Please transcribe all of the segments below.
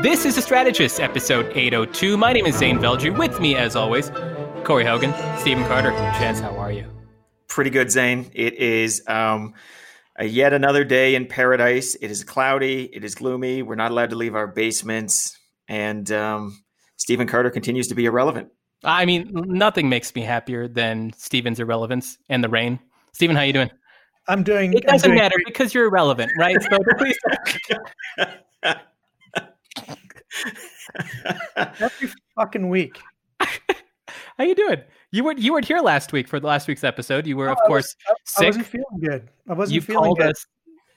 This is The Strategist, episode 802. My name is Zane Velji. With me, as always, Corey Hogan, Stephen Carter. Chance, how are you? Pretty good, Zane. It is um, yet another day in paradise. It is cloudy. It is gloomy. We're not allowed to leave our basements. And um, Stephen Carter continues to be irrelevant. I mean, nothing makes me happier than Stephen's irrelevance and the rain. Stephen, how are you doing? I'm doing. It doesn't doing matter great. because you're irrelevant, right? So please. Every fucking week. How you doing? You weren't you weren't here last week for the last week's episode. You were, of course, I, sick. I wasn't feeling good. I wasn't you feeling good. Us,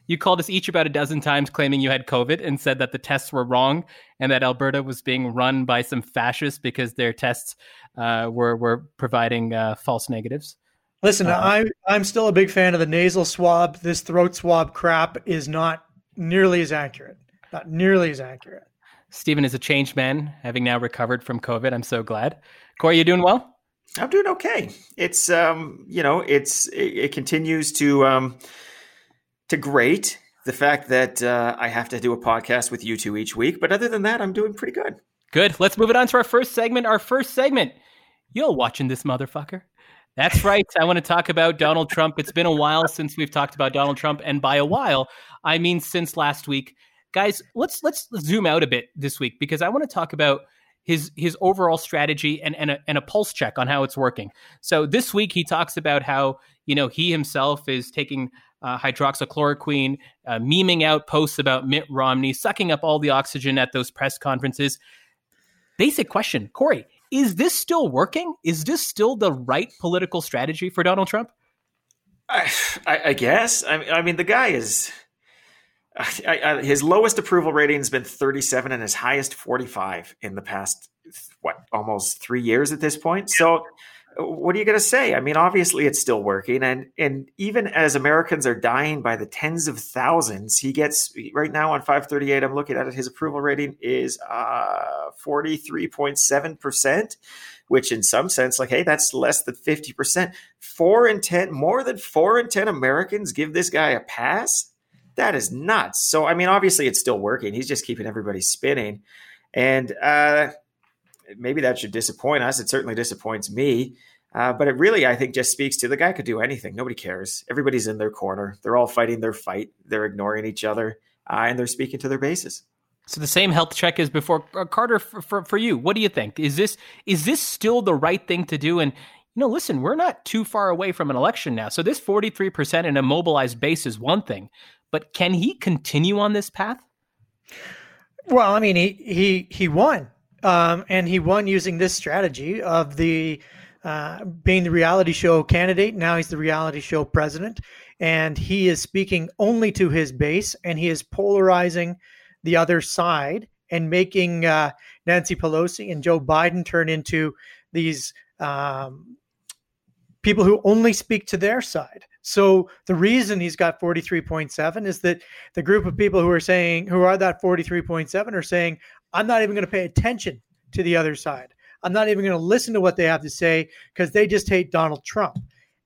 you called us each about a dozen times claiming you had COVID and said that the tests were wrong and that Alberta was being run by some fascists because their tests uh, were were providing uh, false negatives. Listen, uh, I I'm still a big fan of the nasal swab. This throat swab crap is not nearly as accurate. Not nearly as accurate. Stephen is a changed man, having now recovered from COVID. I'm so glad. Corey, you doing well? I'm doing okay. It's um, you know, it's it, it continues to um to great the fact that uh, I have to do a podcast with you two each week, but other than that, I'm doing pretty good. Good. Let's move it on to our first segment. Our first segment. You're watching this motherfucker. That's right. I want to talk about Donald Trump. It's been a while since we've talked about Donald Trump, and by a while, I mean since last week. Guys, let's let's zoom out a bit this week because I want to talk about his his overall strategy and and a, and a pulse check on how it's working. So this week he talks about how you know he himself is taking uh, hydroxychloroquine, uh, memeing out posts about Mitt Romney, sucking up all the oxygen at those press conferences. Basic question, Corey: Is this still working? Is this still the right political strategy for Donald Trump? I, I, guess. I, I mean, the guy is I, I, his lowest approval rating has been 37 and his highest 45 in the past what almost three years at this point. So what are you going to say? I mean obviously it's still working and and even as americans are dying by the tens of thousands he gets right now on 538 i'm looking at it his approval rating is uh 43.7% which in some sense like hey that's less than 50% 4 in 10 more than 4 in 10 americans give this guy a pass that is nuts. So, I mean, obviously it's still working. He's just keeping everybody spinning. And uh, maybe that should disappoint us. It certainly disappoints me. Uh, but it really, I think, just speaks to the guy could do anything. Nobody cares. Everybody's in their corner. They're all fighting their fight. They're ignoring each other, uh, and they're speaking to their bases. So the same health check as before, uh, Carter. For, for, for you, what do you think? Is this is this still the right thing to do? And you know, listen, we're not too far away from an election now. So this forty three percent in a mobilized base is one thing, but can he continue on this path? Well, I mean, he he he won, um, and he won using this strategy of the uh, being the reality show candidate. Now he's the reality show president, and he is speaking only to his base, and he is polarizing the other side and making uh, Nancy Pelosi and Joe Biden turn into these um, people who only speak to their side. So the reason he's got 43.7 is that the group of people who are saying, who are that 43.7 are saying, I'm not even going to pay attention to the other side. I'm not even going to listen to what they have to say because they just hate Donald Trump.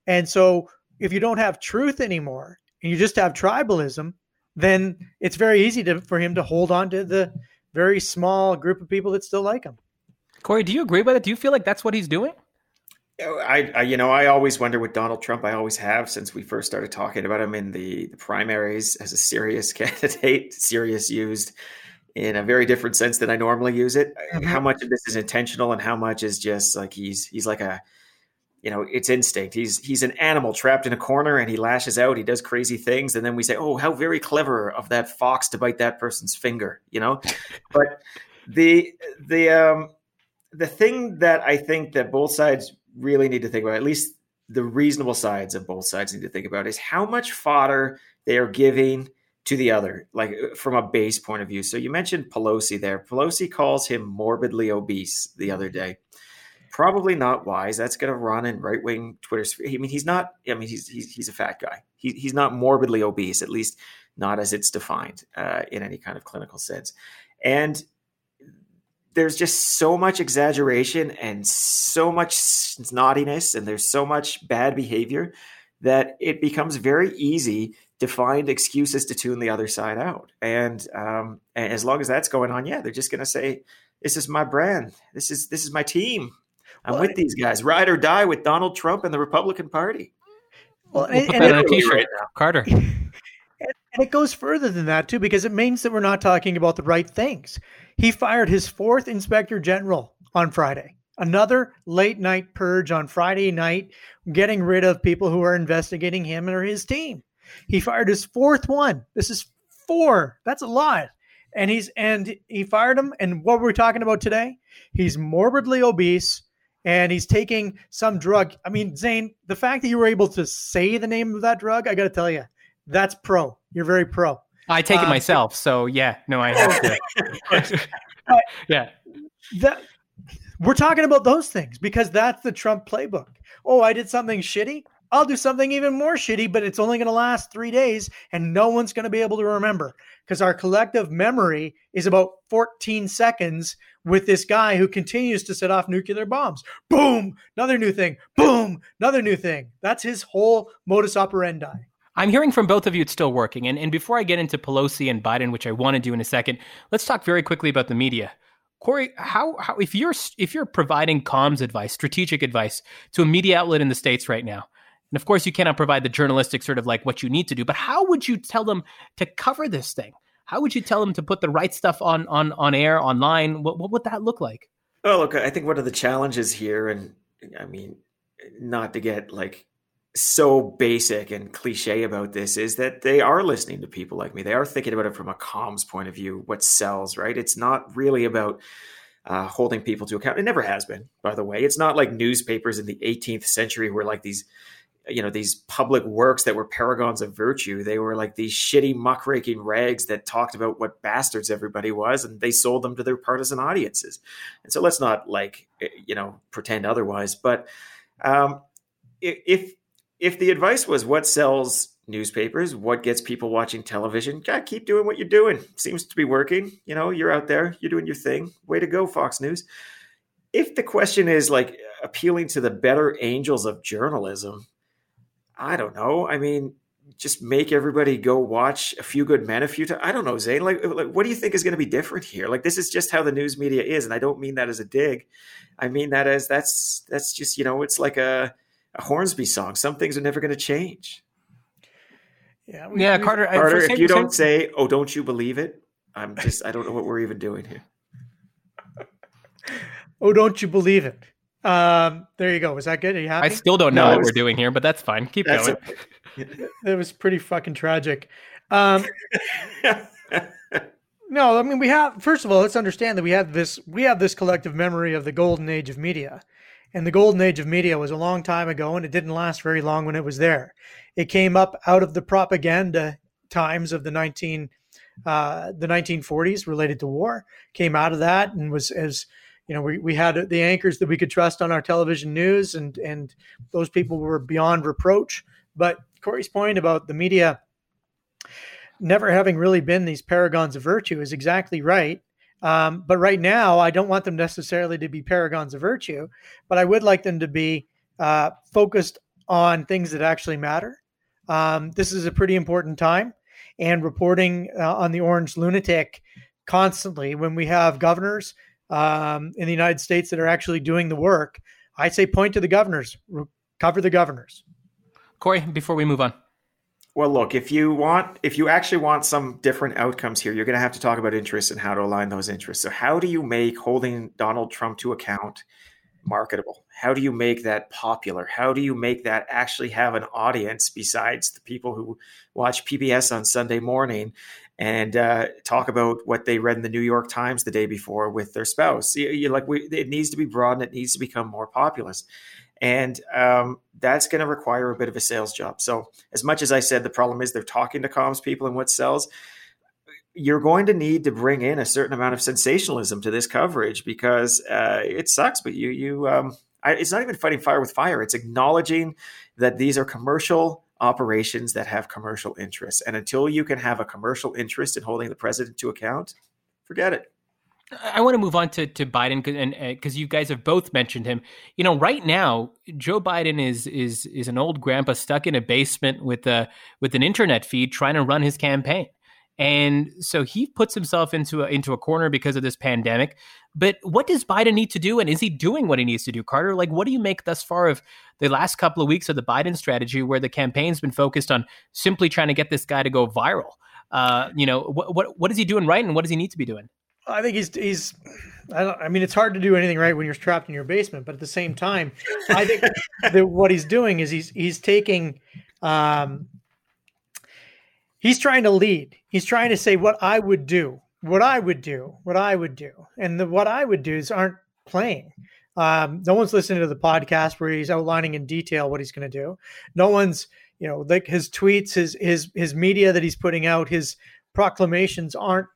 And so if you don't have truth anymore and you just have tribalism, then it's very easy to, for him to hold on to the very small group of people that still like him. Corey, do you agree with it? Do you feel like that's what he's doing? I, I, you know, I always wonder with Donald Trump. I always have since we first started talking about him in the, the primaries as a serious candidate, serious used in a very different sense than I normally use it. Mm-hmm. How much of this is intentional and how much is just like he's he's like a, you know, it's instinct. He's he's an animal trapped in a corner and he lashes out. He does crazy things, and then we say, "Oh, how very clever of that fox to bite that person's finger," you know. but the the um the thing that I think that both sides really need to think about, at least the reasonable sides of both sides need to think about, is how much fodder they are giving to the other, like from a base point of view. So you mentioned Pelosi there. Pelosi calls him morbidly obese the other day. Probably not wise. That's going to run in right wing Twitter. I mean, he's not. I mean, he's he's, he's a fat guy. He, he's not morbidly obese, at least not as it's defined uh, in any kind of clinical sense. And there's just so much exaggeration and so much naughtiness and there's so much bad behavior that it becomes very easy to find excuses to tune the other side out. And, um, and as long as that's going on, yeah, they're just going to say, "This is my brand. This is this is my team. I'm well, with these guys. Ride or die with Donald Trump and the Republican Party." Well, we'll and, put that on a T-shirt, right Carter. And it goes further than that too, because it means that we're not talking about the right things. He fired his fourth inspector general on Friday. Another late night purge on Friday night, getting rid of people who are investigating him or his team. He fired his fourth one. This is four. That's a lot. And he's and he fired him. And what we're talking about today? He's morbidly obese and he's taking some drug. I mean, Zane, the fact that you were able to say the name of that drug, I got to tell you, that's pro. You're very pro. I take it uh, myself, so yeah, no, I have to. yeah, that we're talking about those things because that's the Trump playbook. Oh, I did something shitty. I'll do something even more shitty, but it's only going to last three days, and no one's going to be able to remember because our collective memory is about 14 seconds with this guy who continues to set off nuclear bombs. Boom, another new thing. Boom, another new thing. That's his whole modus operandi. I'm hearing from both of you it's still working. And, and before I get into Pelosi and Biden, which I want to do in a second, let's talk very quickly about the media. Corey, how, how if you're if you're providing comms advice, strategic advice to a media outlet in the states right now, and of course you cannot provide the journalistic sort of like what you need to do, but how would you tell them to cover this thing? How would you tell them to put the right stuff on on on air, online? What what would that look like? Oh, look, I think one of the challenges here, and I mean, not to get like so basic and cliche about this is that they are listening to people like me. They are thinking about it from a comms point of view, what sells, right? It's not really about uh, holding people to account. It never has been, by the way. It's not like newspapers in the 18th century were like these, you know, these public works that were paragons of virtue. They were like these shitty muckraking rags that talked about what bastards everybody was, and they sold them to their partisan audiences. And so let's not like, eh, you know, pretend otherwise. But um, if if the advice was what sells newspapers, what gets people watching television, God, keep doing what you're doing. Seems to be working. You know, you're out there, you're doing your thing. Way to go, Fox News. If the question is like appealing to the better angels of journalism, I don't know. I mean, just make everybody go watch a few good men a few times. I don't know, Zain. Like, like, what do you think is going to be different here? Like, this is just how the news media is, and I don't mean that as a dig. I mean that as that's that's just you know, it's like a a Hornsby song. Some things are never going to change. Yeah, we, yeah, Carter. Carter, if you don't say, "Oh, don't you believe it?" I'm just, I don't know what we're even doing here. oh, don't you believe it? Um, there you go. Was that good? Are you happy? I still don't know no, what was, we're doing here, but that's fine. Keep that's going. it was pretty fucking tragic. Um, no, I mean we have. First of all, let's understand that we have this. We have this collective memory of the golden age of media. And the golden age of media was a long time ago, and it didn't last very long when it was there. It came up out of the propaganda times of the 19 uh, the 1940s related to war. Came out of that and was as you know we, we had the anchors that we could trust on our television news, and and those people were beyond reproach. But Corey's point about the media never having really been these paragons of virtue is exactly right. Um, but right now, I don't want them necessarily to be paragons of virtue, but I would like them to be uh, focused on things that actually matter. Um, this is a pretty important time, and reporting uh, on the orange lunatic constantly when we have governors um, in the United States that are actually doing the work. I say point to the governors, cover the governors. Corey, before we move on. Well, look, if you want, if you actually want some different outcomes here, you're going to have to talk about interests and how to align those interests. So, how do you make holding Donald Trump to account marketable? How do you make that popular? How do you make that actually have an audience besides the people who watch PBS on Sunday morning and uh, talk about what they read in the New York Times the day before with their spouse? You, you like, we, it needs to be broad and it needs to become more populist and um, that's going to require a bit of a sales job. So, as much as I said, the problem is they're talking to comms people and what sells. You're going to need to bring in a certain amount of sensationalism to this coverage because uh, it sucks. But you, you, um, I, it's not even fighting fire with fire. It's acknowledging that these are commercial operations that have commercial interests, and until you can have a commercial interest in holding the president to account, forget it. I want to move on to, to Biden and because uh, you guys have both mentioned him. You know, right now Joe Biden is is is an old grandpa stuck in a basement with a with an internet feed trying to run his campaign, and so he puts himself into a, into a corner because of this pandemic. But what does Biden need to do, and is he doing what he needs to do, Carter? Like, what do you make thus far of the last couple of weeks of the Biden strategy, where the campaign's been focused on simply trying to get this guy to go viral? Uh, you know, what what what is he doing right, and what does he need to be doing? I think he's he's. I, I, mean, it's hard to do anything right when you're trapped in your basement. But at the same time, I think that what he's doing is he's he's taking, um, he's trying to lead. He's trying to say what I would do, what I would do, what I would do, and the what I would do is aren't playing. Um, no one's listening to the podcast where he's outlining in detail what he's going to do. No one's, you know, like his tweets, his his his media that he's putting out, his proclamations aren't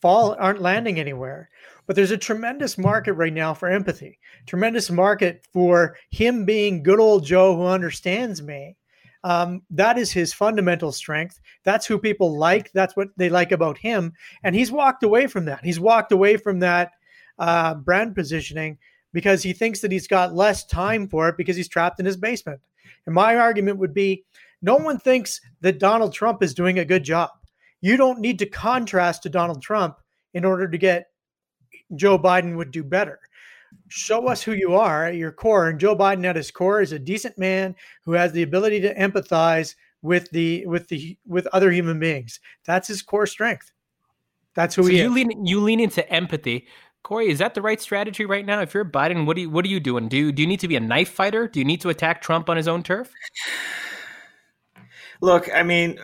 fall aren't landing anywhere. But there's a tremendous market right now for empathy, tremendous market for him being good old Joe who understands me. Um, that is his fundamental strength. That's who people like. That's what they like about him. And he's walked away from that. He's walked away from that uh, brand positioning because he thinks that he's got less time for it because he's trapped in his basement. And my argument would be no one thinks that Donald Trump is doing a good job. You don't need to contrast to Donald Trump in order to get Joe Biden would do better. Show us who you are at your core. And Joe Biden at his core is a decent man who has the ability to empathize with the with the with other human beings. That's his core strength. That's who so he you is. Lean, you lean into empathy. Corey, is that the right strategy right now? If you're Biden, what do you what are you doing? Do you, do you need to be a knife fighter? Do you need to attack Trump on his own turf? Look, I mean,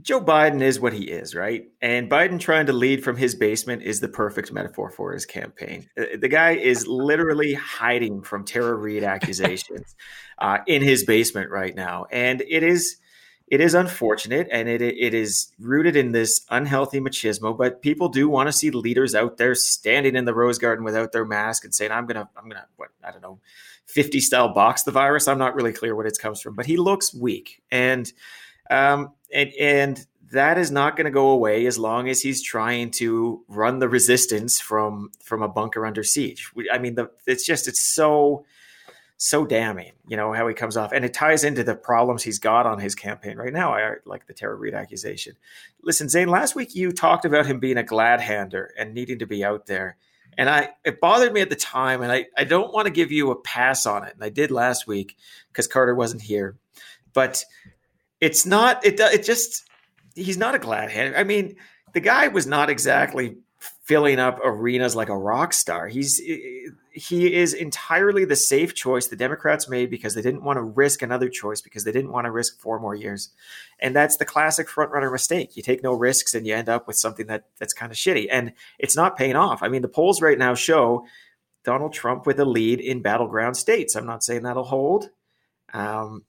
Joe Biden is what he is, right? And Biden trying to lead from his basement is the perfect metaphor for his campaign. Uh, the guy is literally hiding from Tara Reade accusations uh, in his basement right now, and it is it is unfortunate, and it it is rooted in this unhealthy machismo. But people do want to see leaders out there standing in the rose garden without their mask and saying, "I'm gonna, I'm gonna, what I don't know." 50 style box the virus. I'm not really clear what it comes from, but he looks weak. And um, and and that is not going to go away as long as he's trying to run the resistance from from a bunker under siege. I mean, the, it's just it's so so damning, you know, how he comes off, and it ties into the problems he's got on his campaign right now. I like the Tara Reade accusation. Listen, Zane, last week you talked about him being a glad hander and needing to be out there. And I it bothered me at the time, and I, I don't want to give you a pass on it. And I did last week because Carter wasn't here. But it's not it it just he's not a glad hand. I mean, the guy was not exactly filling up arenas like a rock star. He's he is entirely the safe choice the Democrats made because they didn't want to risk another choice because they didn't want to risk four more years. And that's the classic frontrunner mistake. You take no risks and you end up with something that that's kind of shitty and it's not paying off. I mean, the polls right now show Donald Trump with a lead in battleground states. I'm not saying that'll hold. Um,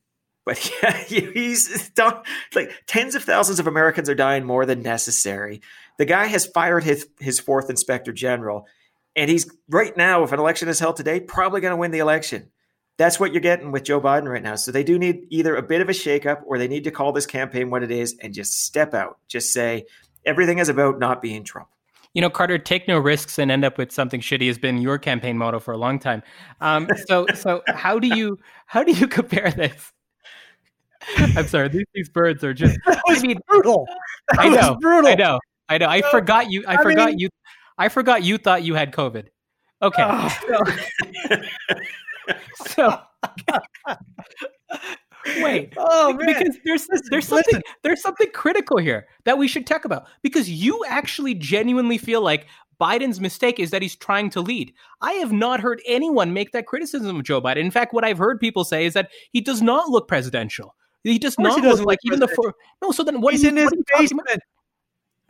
but yeah, he's done, like tens of thousands of Americans are dying more than necessary. The guy has fired his his fourth inspector general, and he's right now, if an election is held today, probably going to win the election. That's what you're getting with Joe Biden right now. So they do need either a bit of a shakeup, or they need to call this campaign what it is and just step out. Just say everything is about not being Trump. You know, Carter, take no risks and end up with something shitty has been your campaign motto for a long time. Um, so, so how do you how do you compare this I'm sorry. These, these birds are just. That was I mean, brutal. That I know. brutal. I know. I know. I forgot you. I, I forgot mean, you. I forgot you thought you had COVID. Okay. Oh, so. Wait. Oh, man. Because there's there's something Listen. there's something critical here that we should talk about because you actually genuinely feel like Biden's mistake is that he's trying to lead. I have not heard anyone make that criticism of Joe Biden. In fact, what I've heard people say is that he does not look presidential. He does not he look like even the four. No, so then what? He's in his basement.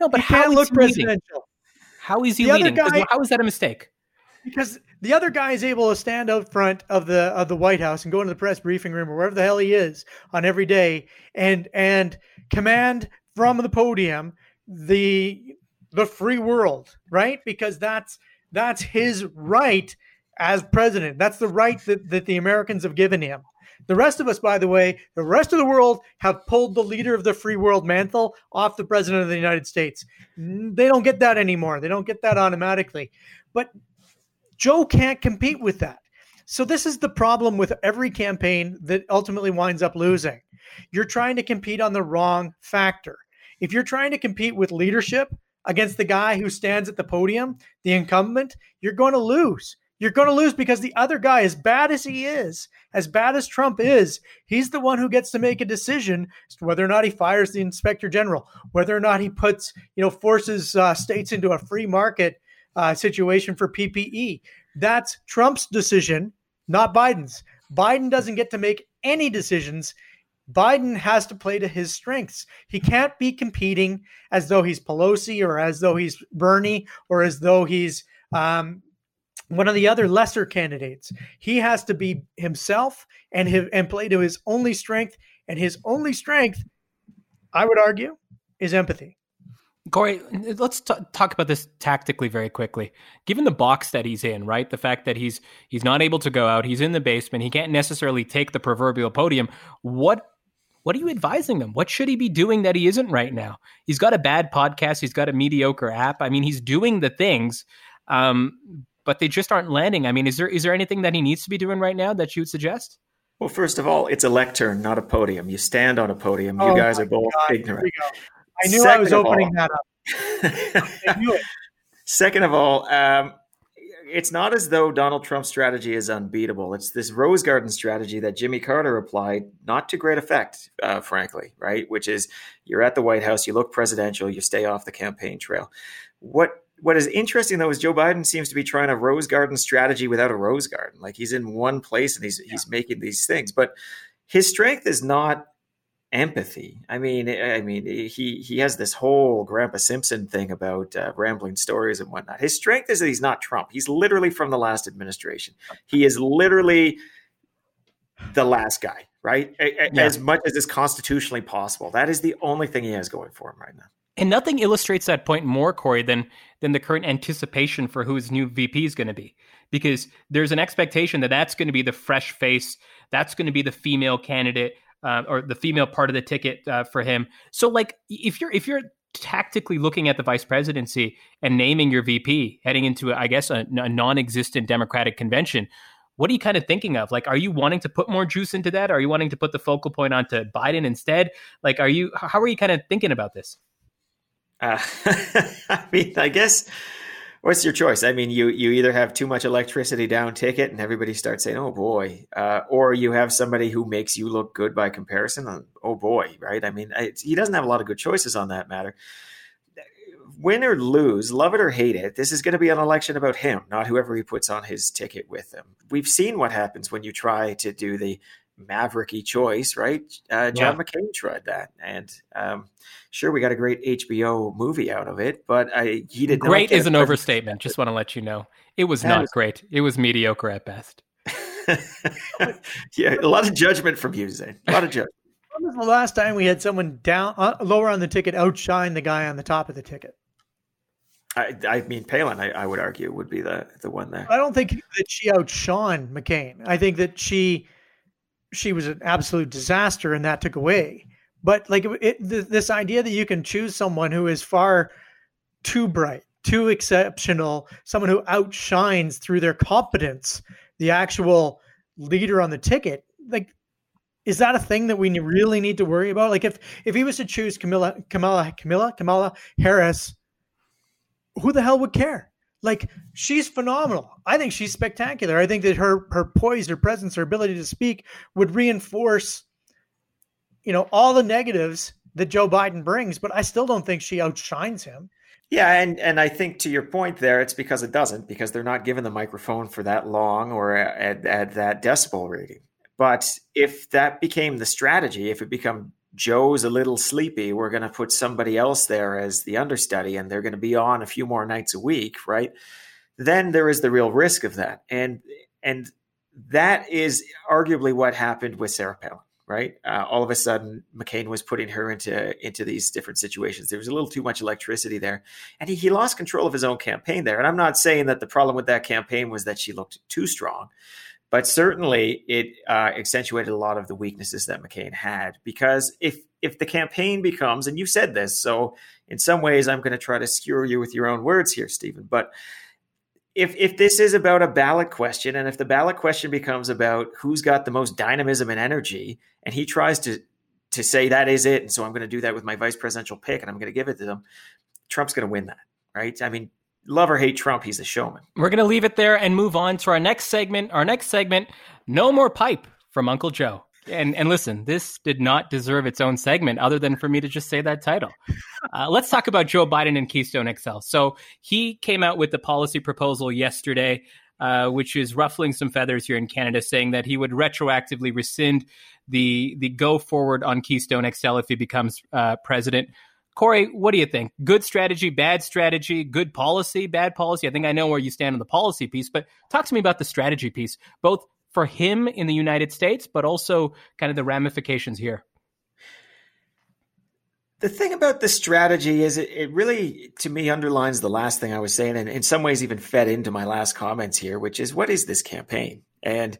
No, but he how can't look presidential. Leading? How is he the leading? Guy, how is that a mistake? Because the other guy is able to stand out front of the of the White House and go into the press briefing room or wherever the hell he is on every day and and command from the podium the the free world, right? Because that's that's his right as president. That's the right that, that the Americans have given him The rest of us, by the way, the rest of the world have pulled the leader of the free world mantle off the president of the United States. They don't get that anymore. They don't get that automatically. But Joe can't compete with that. So this is the problem with every campaign that ultimately winds up losing. You're trying to compete on the wrong factor. If you're trying to compete with leadership against the guy who stands at the podium, the incumbent, you're going to lose. You're going to lose because the other guy, as bad as he is, as bad as Trump is, he's the one who gets to make a decision as to whether or not he fires the inspector general, whether or not he puts, you know, forces uh, states into a free market uh, situation for PPE. That's Trump's decision, not Biden's. Biden doesn't get to make any decisions. Biden has to play to his strengths. He can't be competing as though he's Pelosi or as though he's Bernie or as though he's um, one of the other lesser candidates. He has to be himself and his, and play to his only strength. And his only strength, I would argue, is empathy. Corey, let's t- talk about this tactically very quickly. Given the box that he's in, right, the fact that he's he's not able to go out, he's in the basement, he can't necessarily take the proverbial podium. What what are you advising him? What should he be doing that he isn't right now? He's got a bad podcast, he's got a mediocre app. I mean, he's doing the things, um, but they just aren't landing. I mean, is there is there anything that he needs to be doing right now that you would suggest? Well, first of all, it's a lectern, not a podium. You stand on a podium. Oh you guys are both God, ignorant. I knew Second I was opening all, that up. I knew it. Second of all, um, it's not as though Donald Trump's strategy is unbeatable. It's this rose garden strategy that Jimmy Carter applied, not to great effect, uh, frankly, right? Which is you're at the White House, you look presidential, you stay off the campaign trail. What what is interesting though is Joe Biden seems to be trying a rose garden strategy without a rose garden. Like he's in one place and he's yeah. he's making these things, but his strength is not empathy. I mean, I mean, he he has this whole Grandpa Simpson thing about uh, rambling stories and whatnot. His strength is that he's not Trump. He's literally from the last administration. He is literally the last guy, right? Yeah. As much as is constitutionally possible. That is the only thing he has going for him right now. And nothing illustrates that point more, Corey, than than the current anticipation for who his new VP is going to be, because there's an expectation that that's going to be the fresh face, that's going to be the female candidate, uh, or the female part of the ticket uh, for him. So, like, if you're if you're tactically looking at the vice presidency and naming your VP heading into, I guess, a, a non-existent Democratic convention, what are you kind of thinking of? Like, are you wanting to put more juice into that? Are you wanting to put the focal point onto Biden instead? Like, are you how are you kind of thinking about this? Uh, I mean, I guess what's your choice? I mean, you you either have too much electricity down ticket and everybody starts saying, "Oh boy," uh, or you have somebody who makes you look good by comparison. Oh boy, right? I mean, he doesn't have a lot of good choices on that matter. Win or lose, love it or hate it, this is going to be an election about him, not whoever he puts on his ticket with him. We've seen what happens when you try to do the mavericky choice, right? Uh, John yeah. McCain tried that, and um, sure, we got a great HBO movie out of it, but I he did great is an overstatement. Just want to let you know, it was not great. It was mediocre at best. yeah, a lot of judgment from you, Zain. A lot of judgment. When was the last time we had someone down uh, lower on the ticket outshine the guy on the top of the ticket? I, I mean, Palin, I, I, would argue, would be the the one there. I don't think that she outshone McCain. I think that she she was an absolute disaster and that took away. But like it, this idea that you can choose someone who is far too bright, too exceptional, someone who outshines through their competence the actual leader on the ticket, like is that a thing that we really need to worry about? Like if if he was to choose Camilla Kamala Camilla Kamala Harris, who the hell would care? Like she's phenomenal. I think she's spectacular. I think that her her poise, her presence, her ability to speak would reinforce, you know, all the negatives that Joe Biden brings. But I still don't think she outshines him. Yeah, and and I think to your point there, it's because it doesn't because they're not given the microphone for that long or at, at that decibel rating. But if that became the strategy, if it become Joe's a little sleepy, we're going to put somebody else there as the understudy and they're going to be on a few more nights a week, right? Then there is the real risk of that. And and that is arguably what happened with Sarah Palin, right? Uh, all of a sudden, McCain was putting her into into these different situations. There was a little too much electricity there, and he, he lost control of his own campaign there. And I'm not saying that the problem with that campaign was that she looked too strong, but certainly it uh, accentuated a lot of the weaknesses that McCain had. Because if if the campaign becomes, and you said this, so in some ways I'm going to try to skewer you with your own words here, Stephen, but if if this is about a ballot question, and if the ballot question becomes about who's got the most dynamism and energy, and he tries to to say that is it, and so I'm going to do that with my vice presidential pick, and I'm going to give it to them, Trump's going to win that, right? I mean, love or hate Trump, he's a showman. We're going to leave it there and move on to our next segment. Our next segment, no more pipe from Uncle Joe. And and listen, this did not deserve its own segment, other than for me to just say that title. Uh, let's talk about Joe Biden and Keystone XL. So he came out with the policy proposal yesterday, uh, which is ruffling some feathers here in Canada, saying that he would retroactively rescind the the go forward on Keystone XL if he becomes uh, president. Corey, what do you think? Good strategy, bad strategy, good policy, bad policy? I think I know where you stand on the policy piece, but talk to me about the strategy piece, both for him in the United States, but also kind of the ramifications here. The thing about the strategy is it, it, really, to me, underlines the last thing I was saying, and in some ways even fed into my last comments here, which is what is this campaign? And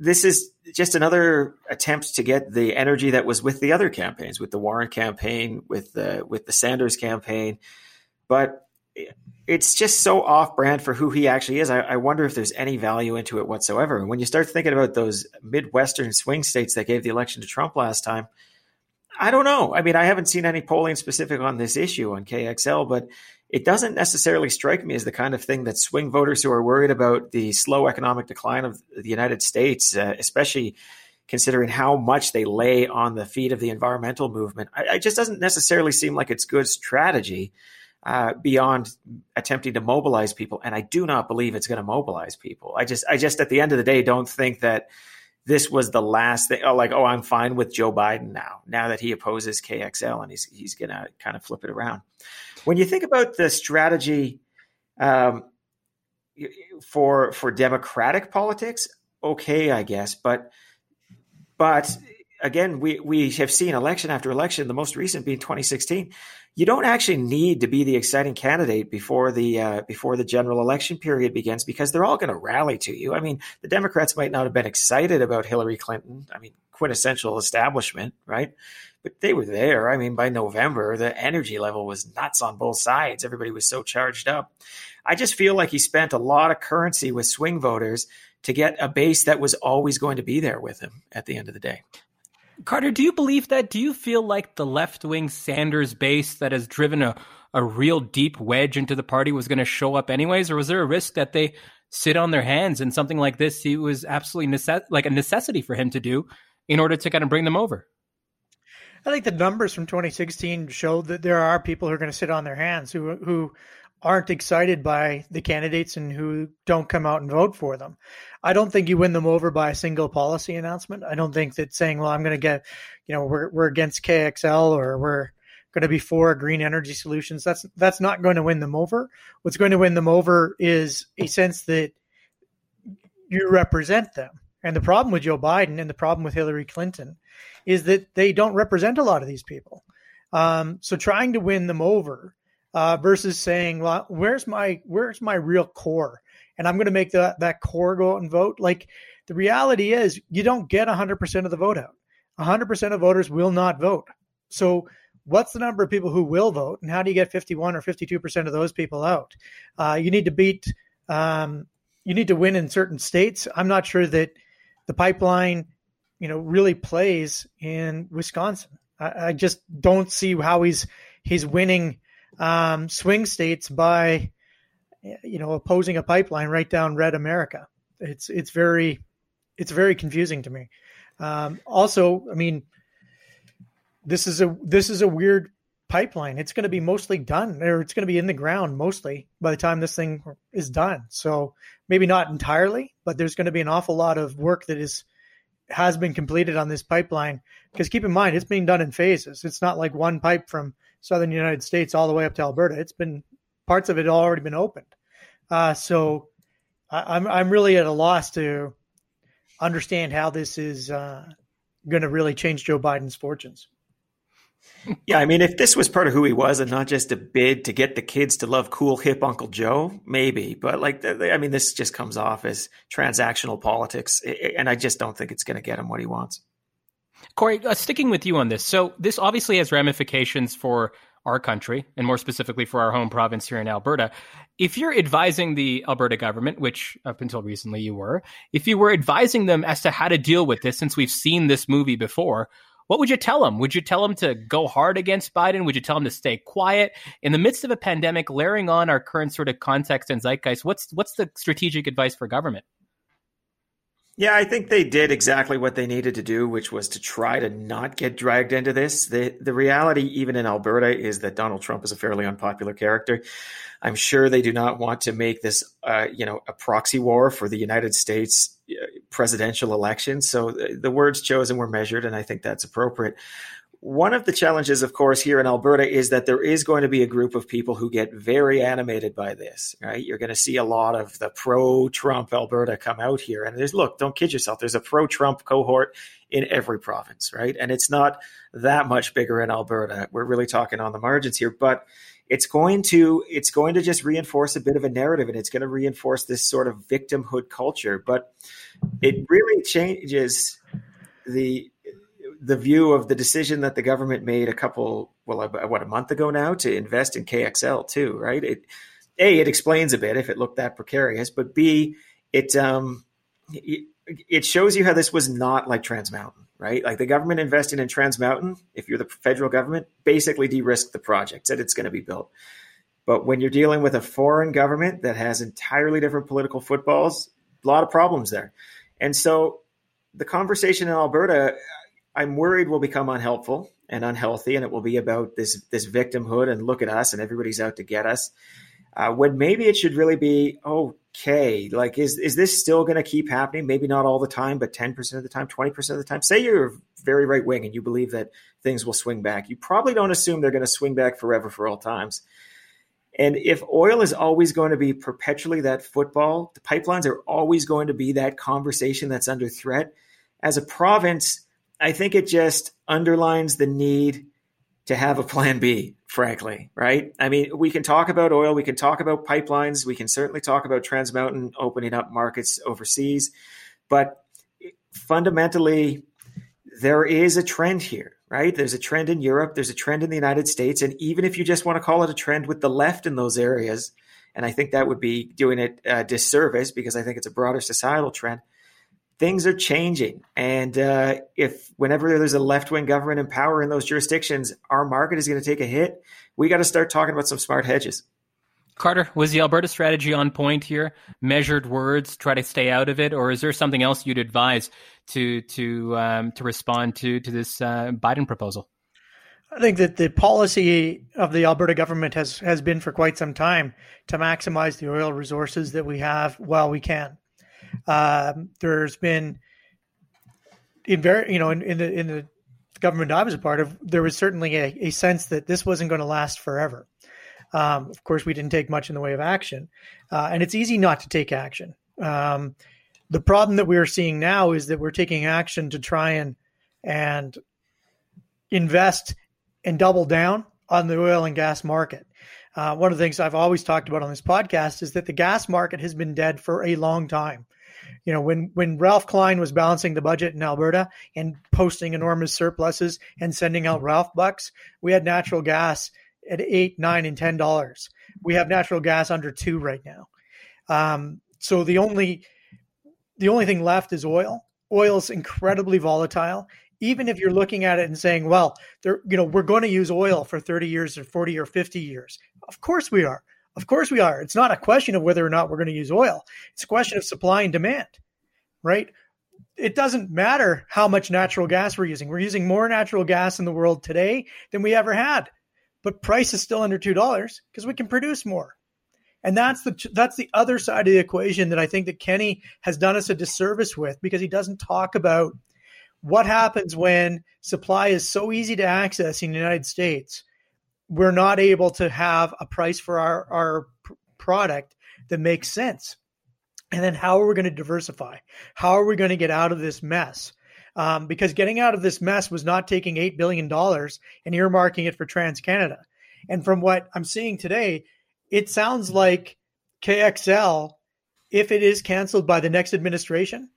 this is just another attempt to get the energy that was with the other campaigns, with the Warren campaign, with the with the Sanders campaign, but it's just so off brand for who he actually is. I, I, wonder if there's any value into it whatsoever. And when you start thinking about those Midwestern swing states that gave the election to Trump last time, I don't know. I mean, I haven't seen any polling specific on this issue on KXL, but it doesn't necessarily strike me as the kind of thing that swing voters who are worried about the slow economic decline of the United States, uh, especially considering how much they lay on the feet of the environmental movement, I, it just doesn't necessarily seem like it's good strategy uh, beyond attempting to mobilize people. And I do not believe it's going to mobilize people. I just, I just at the end of the day don't think that this was the last thing. Oh, like, oh, I'm fine with Joe Biden now. Now that he opposes KXL and he's he's going to kind of flip it around. When you think about the strategy um, for for democratic politics, okay, I guess, but but again, we we have seen election after election. The most recent being 2016. You don't actually need to be the exciting candidate before the uh, before the general election period begins because they're all going to rally to you. I mean, the Democrats might not have been excited about Hillary Clinton. I mean, quintessential establishment, right? But they were there. I mean, by November, the energy level was nuts on both sides. Everybody was so charged up. I just feel like he spent a lot of currency with swing voters to get a base that was always going to be there with him at the end of the day. Carter, do you believe that? Do you feel like the left wing Sanders base that has driven a, a real deep wedge into the party was going to show up anyways? Or was there a risk that they sit on their hands and something like this he was absolutely like a necessity for him to do in order to kind of bring them over? I think the numbers from 2016 show that there are people who are going to sit on their hands who who aren't excited by the candidates and who don't come out and vote for them. I don't think you win them over by a single policy announcement. I don't think that saying, "Well, I'm going to get, you know, we're we're against KXL or we're going to be for green energy solutions." That's that's not going to win them over. What's going to win them over is a sense that you represent them. And the problem with Joe Biden and the problem with Hillary Clinton is that they don't represent a lot of these people. Um, so trying to win them over uh, versus saying, "Well, where's my where's my real core?" And I'm going to make that that core go out and vote. Like the reality is, you don't get 100% of the vote out. 100% of voters will not vote. So what's the number of people who will vote, and how do you get 51 or 52% of those people out? Uh, you need to beat. Um, you need to win in certain states. I'm not sure that the pipeline, you know, really plays in Wisconsin. I, I just don't see how he's he's winning um, swing states by you know opposing a pipeline right down red America. It's it's very it's very confusing to me. Um, also, I mean, this is a this is a weird pipeline. It's going to be mostly done, or it's going to be in the ground mostly by the time this thing is done. So maybe not entirely, but there's going to be an awful lot of work that is has been completed on this pipeline. Because keep in mind, it's being done in phases. It's not like one pipe from southern United States all the way up to Alberta. It's been parts of it already been opened. Uh, so I, am I'm, I'm really at a loss to understand how this is uh, going to really change Joe Biden's fortunes. Yeah, I mean, if this was part of who he was and not just a bid to get the kids to love cool, hip Uncle Joe, maybe. But like, I mean, this just comes off as transactional politics, and I just don't think it's going to get him what he wants. Corey, uh, sticking with you on this. So, this obviously has ramifications for our country and more specifically for our home province here in Alberta. If you're advising the Alberta government, which up until recently you were, if you were advising them as to how to deal with this, since we've seen this movie before, what would you tell them? Would you tell them to go hard against Biden? Would you tell them to stay quiet in the midst of a pandemic, layering on our current sort of context and zeitgeist? What's what's the strategic advice for government? Yeah, I think they did exactly what they needed to do, which was to try to not get dragged into this. The the reality, even in Alberta, is that Donald Trump is a fairly unpopular character. I'm sure they do not want to make this, uh, you know, a proxy war for the United States presidential election. So uh, the words chosen were measured, and I think that's appropriate. One of the challenges, of course, here in Alberta is that there is going to be a group of people who get very animated by this, right? You're going to see a lot of the pro Trump Alberta come out here. And there's, look, don't kid yourself. There's a pro Trump cohort in every province, right? And it's not that much bigger in Alberta. We're really talking on the margins here, but it's going to it's going to just reinforce a bit of a narrative and it's going to reinforce this sort of victimhood culture. But it really changes the the view of the decision that the government made a couple well what a month ago now to invest in KXL too right? It a it explains a bit if it looked that precarious but b it um it, shows you how this was not like Trans Mountain right? Like the government investing in Trans Mountain, if you're the federal government, basically de-risk the project, said it's going to be built. But when you're dealing with a foreign government that has entirely different political footballs, a lot of problems there. And so the conversation in Alberta, I'm worried will become unhelpful and unhealthy, and it will be about this this victimhood and look at us and everybody's out to get us. Uh, when maybe it should really be, okay, like is is this still going to keep happening? Maybe not all the time, but ten percent of the time, twenty percent of the time. Say you're very right wing and you believe that things will swing back. You probably don't assume they're going to swing back forever for all times. And if oil is always going to be perpetually that football, the pipelines are always going to be that conversation that's under threat. As a province, I think it just underlines the need to have a plan B, frankly, right? I mean, we can talk about oil, we can talk about pipelines, we can certainly talk about Trans Mountain opening up markets overseas, but fundamentally, there is a trend here, right? There's a trend in Europe, there's a trend in the United States, and even if you just want to call it a trend with the left in those areas, and I think that would be doing it a disservice because I think it's a broader societal trend things are changing. And uh, if whenever there's a left wing government in power in those jurisdictions, our market is going to take a hit, we got to start talking about some smart hedges. Carter, was the Alberta strategy on point here? Measured words, try to stay out of it, or is there something else you'd advise to to um, to respond to to this uh, Biden proposal? I think that the policy of the Alberta government has has been for quite some time to maximize the oil resources that we have while we can. Um, there's been in very, you know, in, in, the in the government I was a part of, there was certainly a, a sense that this wasn't going to last forever. Um, of course, we didn't take much in the way of action, uh, and it's easy not to take action. Um, the problem that we are seeing now is that we're taking action to try and and invest and double down on the oil and gas market. Uh, one of the things I've always talked about on this podcast is that the gas market has been dead for a long time you know, when when Ralph Klein was balancing the budget in Alberta and posting enormous surpluses and sending out Ralph bucks, we had natural gas at eight, nine, and ten dollars. We have natural gas under two right now. Um, so the only the only thing left is oil. Oil is incredibly volatile. Even if you're looking at it and saying, "Well, there, you know, we're going to use oil for 30 years or 40 or 50 years," of course we are. Of course we are. It's not a question of whether or not we're going to use oil. It's a question of supply and demand, right? It doesn't matter how much natural gas we're using. We're using more natural gas in the world today than we ever had. But price is still under $2 because we can produce more. And that's the that's the other side of the equation that I think that Kenny has done us a disservice with because he doesn't talk about what happens when supply is so easy to access in the United States we're not able to have a price for our, our product that makes sense. And then how are we going to diversify? How are we going to get out of this mess? um, because getting out of this mess was not taking $8 billion and earmarking it for Trans Canada. And from what I'm seeing today, it sounds like KXL, if it is canceled by the next administration,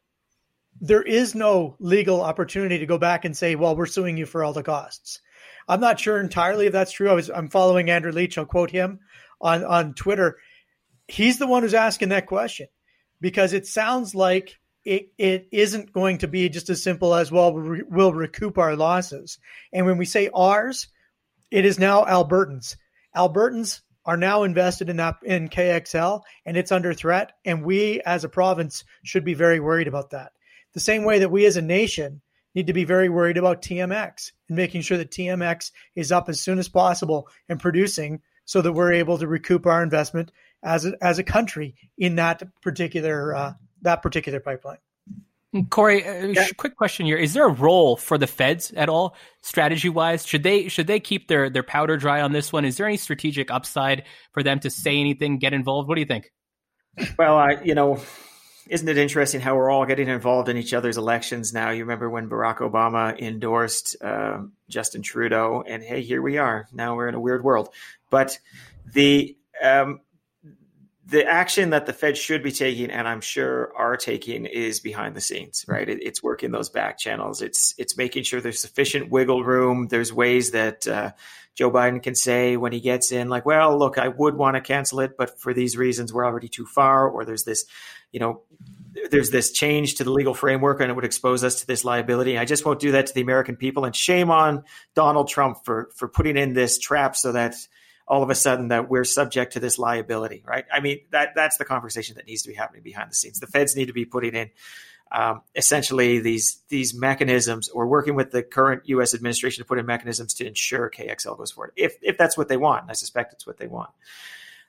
there is no legal opportunity to go back and say, well, we're suing you for all the costs. I'm not sure entirely if that's true. I was I'm following Andrew Leach. I'll quote him on on Twitter. He's the one who's asking that question because it sounds like it, it isn't going to be just as simple as well we'll recoup our losses. And when we say ours, it is now Albertans. Albertans are now invested in that in KXL and it's under threat and we as a province should be very worried about that. The same way that we as a nation need to be very worried about TMX and making sure that TMX is up as soon as possible and producing so that we're able to recoup our investment as a, as a country in that particular uh, that particular pipeline. Corey, uh, yeah. quick question here: Is there a role for the feds at all, strategy wise? Should they should they keep their their powder dry on this one? Is there any strategic upside for them to say anything, get involved? What do you think? Well, I you know isn't it interesting how we're all getting involved in each other's elections now? You remember when Barack Obama endorsed uh, Justin Trudeau, and hey, here we are. Now we're in a weird world. But the um, the action that the Fed should be taking, and I'm sure are taking, is behind the scenes, right? It, it's working those back channels. It's it's making sure there's sufficient wiggle room. There's ways that uh, Joe Biden can say when he gets in, like, well, look, I would want to cancel it, but for these reasons, we're already too far, or there's this, you know, there's this change to the legal framework and it would expose us to this liability. I just won't do that to the American people. And shame on Donald Trump for for putting in this trap so that all of a sudden that we're subject to this liability, right? I mean, that that's the conversation that needs to be happening behind the scenes. The feds need to be putting in um, essentially these these mechanisms or working with the current U.S. administration to put in mechanisms to ensure KXL goes forward, if if that's what they want. I suspect it's what they want.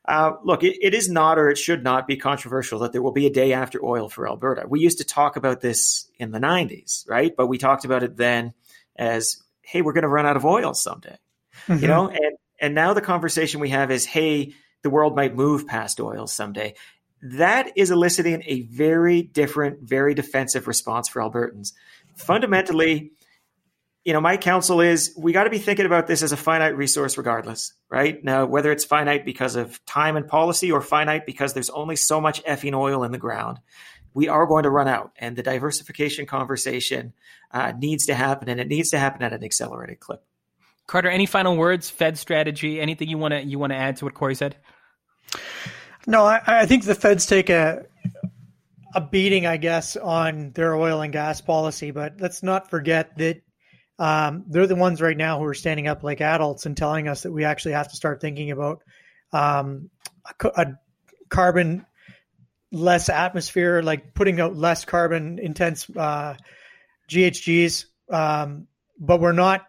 Uh, look, it, it is not or it should not be controversial that there will be a day after oil for Alberta. We used to talk about this in the 90s, right? But we talked about it then as, hey, we're going to run out of oil someday. Mm-hmm. You know, and and now the conversation we have is, hey, the world might move past oil someday. That is eliciting a very different, very defensive response for Albertans. Fundamentally, you know, my counsel is we got to be thinking about this as a finite resource regardless, right? Now, whether it's finite because of time and policy or finite because there's only so much effing oil in the ground, we are going to run out. And the diversification conversation uh, needs to happen, and it needs to happen at an accelerated clip. Carter, any final words? Fed strategy? Anything you want to you want to add to what Corey said? No, I, I think the Feds take a a beating, I guess, on their oil and gas policy. But let's not forget that um, they're the ones right now who are standing up like adults and telling us that we actually have to start thinking about um, a, a, carbon less atmosphere, like putting out less carbon intense uh, GHGs. Um, but we're not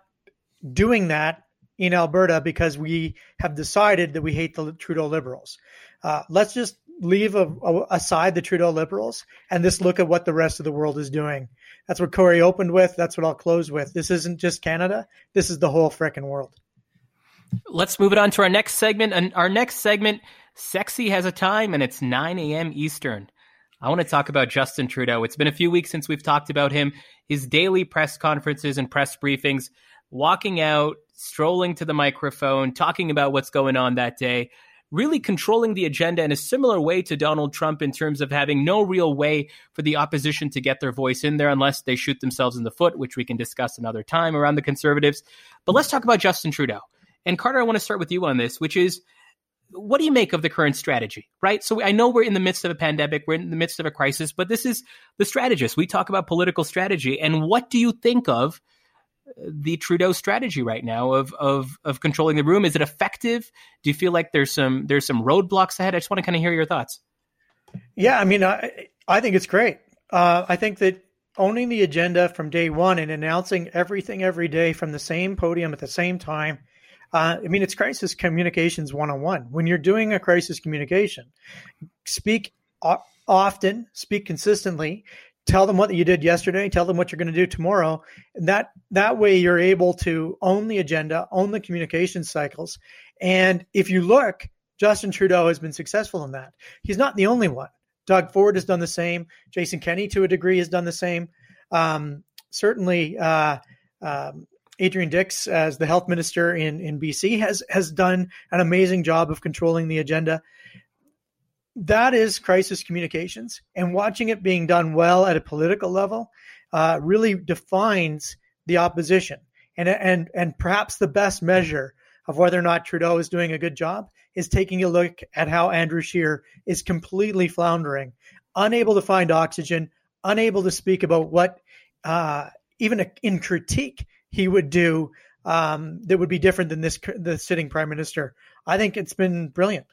doing that in Alberta because we have decided that we hate the Trudeau Liberals. Uh, let's just leave a, a, aside the Trudeau Liberals and just look at what the rest of the world is doing. That's what Corey opened with. That's what I'll close with. This isn't just Canada. This is the whole freaking world. Let's move it on to our next segment. And our next segment, Sexy has a time, and it's 9 a.m. Eastern. I want to talk about Justin Trudeau. It's been a few weeks since we've talked about him, his daily press conferences and press briefings walking out, strolling to the microphone, talking about what's going on that day, really controlling the agenda in a similar way to Donald Trump in terms of having no real way for the opposition to get their voice in there unless they shoot themselves in the foot, which we can discuss another time around the conservatives. But let's talk about Justin Trudeau. And Carter, I want to start with you on this, which is what do you make of the current strategy, right? So I know we're in the midst of a pandemic, we're in the midst of a crisis, but this is the strategist. We talk about political strategy. And what do you think of the Trudeau strategy right now of of of controlling the room? Is it effective? Do you feel like there's some there's some roadblocks ahead? I just want to kind of hear your thoughts. Yeah, I mean, I I think it's great. Uh, I think that owning the agenda from day one and announcing everything every day from the same podium at the same time. Uh, I mean, it's crisis communications one on one. When you're doing a crisis communication, speak often, speak consistently, tell them what you did yesterday tell them what you're going to do tomorrow. And that that way you're able to own the agenda own the communication cycles. And if you look justin trudeau has been successful in that. He's not the only one. Doug ford has done the same. Jason kenney to a degree has done the same. Um, certainly uh, um, Adrian Dix, as the health minister in, in BC, has has done an amazing job of controlling the agenda. That is crisis communications, and watching it being done well at a political level uh, really defines the opposition. And and and perhaps the best measure of whether or not Trudeau is doing a good job is taking a look at how Andrew Scheer is completely floundering, unable to find oxygen, unable to speak about what uh, even in critique he would do um, that would be different than this the sitting prime minister. I think it's been brilliant.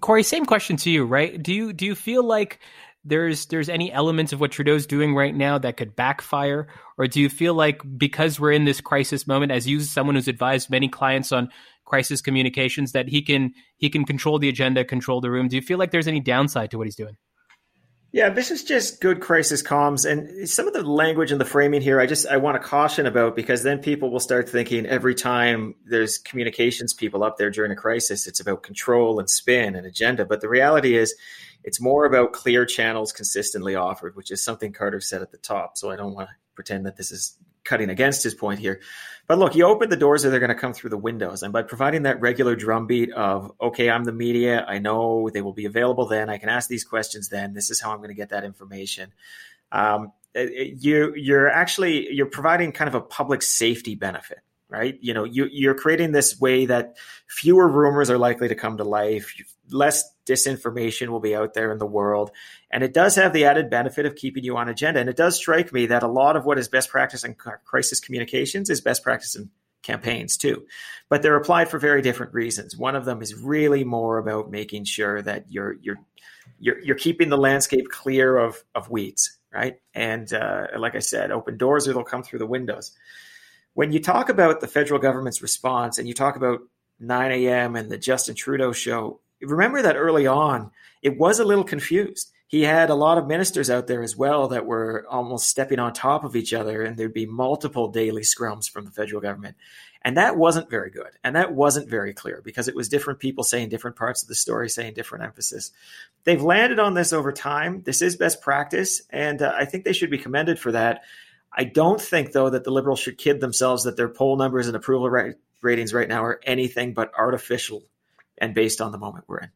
Corey, same question to you, right? Do you do you feel like there's there's any elements of what Trudeau's doing right now that could backfire, or do you feel like because we're in this crisis moment, as you as someone who's advised many clients on crisis communications, that he can he can control the agenda, control the room? Do you feel like there's any downside to what he's doing? Yeah, this is just good crisis comms, and some of the language and the framing here, I just I want to caution about because then people will start thinking every time there's communications people up there during a crisis, it's about control and spin and agenda. But the reality is, it's more about clear channels consistently offered, which is something Carter said at the top. So I don't want to pretend that this is cutting against his point here. But look, you open the doors or they're going to come through the windows. And by providing that regular drumbeat of, okay, I'm the media, I know they will be available then, I can ask these questions then, this is how I'm going to get that information. Um, you, you're actually you're providing kind of a public safety benefit right? You know, you, you're creating this way that fewer rumors are likely to come to life, less disinformation will be out there in the world. And it does have the added benefit of keeping you on agenda. And it does strike me that a lot of what is best practice in crisis communications is best practice in campaigns too. But they're applied for very different reasons. One of them is really more about making sure that you're, you're, you're, you're keeping the landscape clear of, of weeds, right? And uh, like I said, open doors or they'll come through the windows when you talk about the federal government's response and you talk about 9 a.m. and the Justin Trudeau show, remember that early on, it was a little confused. He had a lot of ministers out there as well that were almost stepping on top of each other, and there'd be multiple daily scrums from the federal government. And that wasn't very good. And that wasn't very clear because it was different people saying different parts of the story, saying different emphasis. They've landed on this over time. This is best practice. And uh, I think they should be commended for that. I don't think, though, that the liberals should kid themselves that their poll numbers and approval ra- ratings right now are anything but artificial and based on the moment we're in.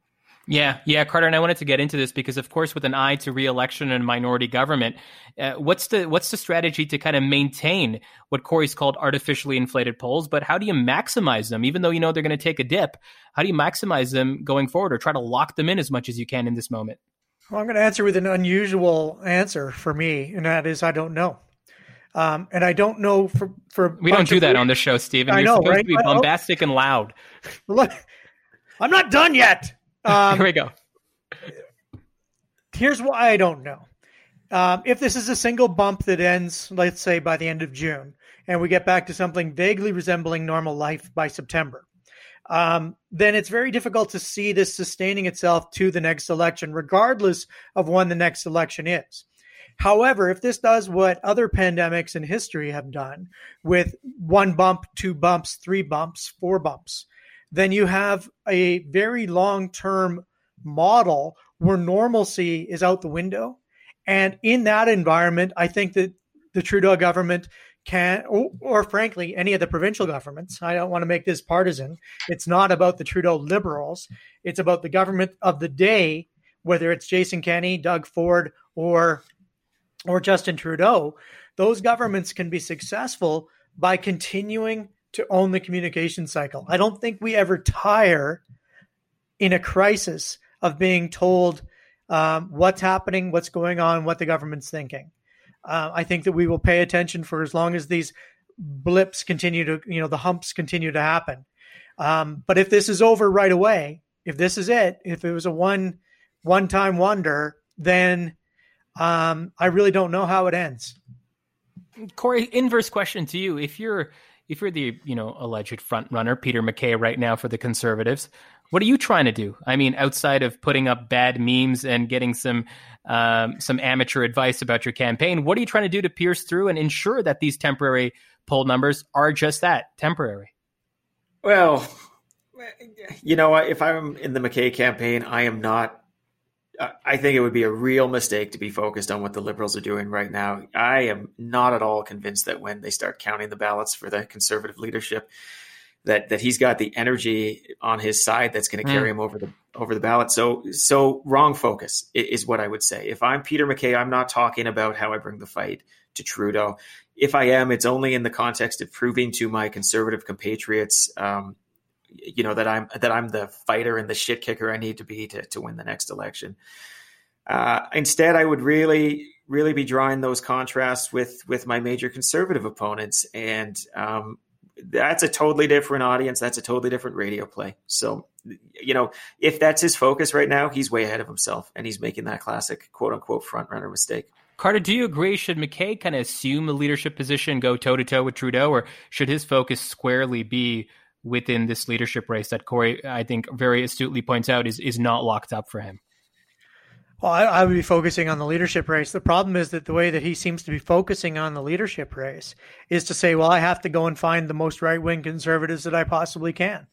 Yeah, yeah, Carter, and I wanted to get into this because, of course, with an eye to re-election and minority government, uh, what's the what's the strategy to kind of maintain what Corey's called artificially inflated polls? But how do you maximize them, even though you know they're going to take a dip? How do you maximize them going forward, or try to lock them in as much as you can in this moment? Well, I'm going to answer with an unusual answer for me, and that is I don't know. Um, and I don't know for for we don't do that on the show, Stephen. I You're know, supposed right? to be bombastic and loud. I'm not done yet. Um, Here we go. Here's why I don't know. Um, if this is a single bump that ends, let's say by the end of June, and we get back to something vaguely resembling normal life by September, um, then it's very difficult to see this sustaining itself to the next election, regardless of when the next election is. However, if this does what other pandemics in history have done with one bump, two bumps, three bumps, four bumps, then you have a very long term model where normalcy is out the window. And in that environment, I think that the Trudeau government can, or, or, frankly, any of the provincial governments. I don't want to make this partisan. It's not about the Trudeau liberals. It's about the government of the day, whether it's Jason Kenney, Doug Ford, or or Justin Trudeau, those governments can be successful by continuing to own the communication cycle. I don't think we ever tire in a crisis of being told um, what's happening, what's going on, what the government's thinking. Uh, I think that we will pay attention for as long as these blips continue to, you know, the humps continue to happen. Um, but if this is over right away, if this is it, if it was a one one time wonder, then um, I really don't know how it ends. Corey, inverse question to you: If you're if you're the you know alleged front runner, Peter MacKay, right now for the Conservatives, what are you trying to do? I mean, outside of putting up bad memes and getting some um, some amateur advice about your campaign, what are you trying to do to pierce through and ensure that these temporary poll numbers are just that temporary? Well, you know, if I'm in the MacKay campaign, I am not I think it would be a real mistake to be focused on what the Liberals are doing right now. I am not at all convinced that when they start counting the ballots for the Conservative leadership, that that he's got the energy on his side that's going to carry mm. him over the over the ballot. So so wrong focus is what I would say. If I'm Peter MacKay, I'm not talking about how I bring the fight to Trudeau. If I am, it's only in the context of proving to my conservative compatriots, um, you know, that I'm that I'm the fighter and the shit kicker I need to be to to win the next election. Uh, instead, I would really really be drawing those contrasts with with my major conservative opponents and um, that's a totally different audience. That's a totally different radio play. So, you know, if that's his focus right now, he's way ahead of himself and he's making that classic quote unquote front runner mistake. Carter, do you agree? Should MacKay kind of assume a leadership position, go toe to toe with Trudeau, or should his focus squarely be within this leadership race that Corey, I think, very astutely points out is is not locked up for him? Well, I, I, would be focusing on the leadership race. The problem is that the way that he seems to be focusing on the leadership race is to say, well, I have to go and find the most right wing conservatives that I possibly can.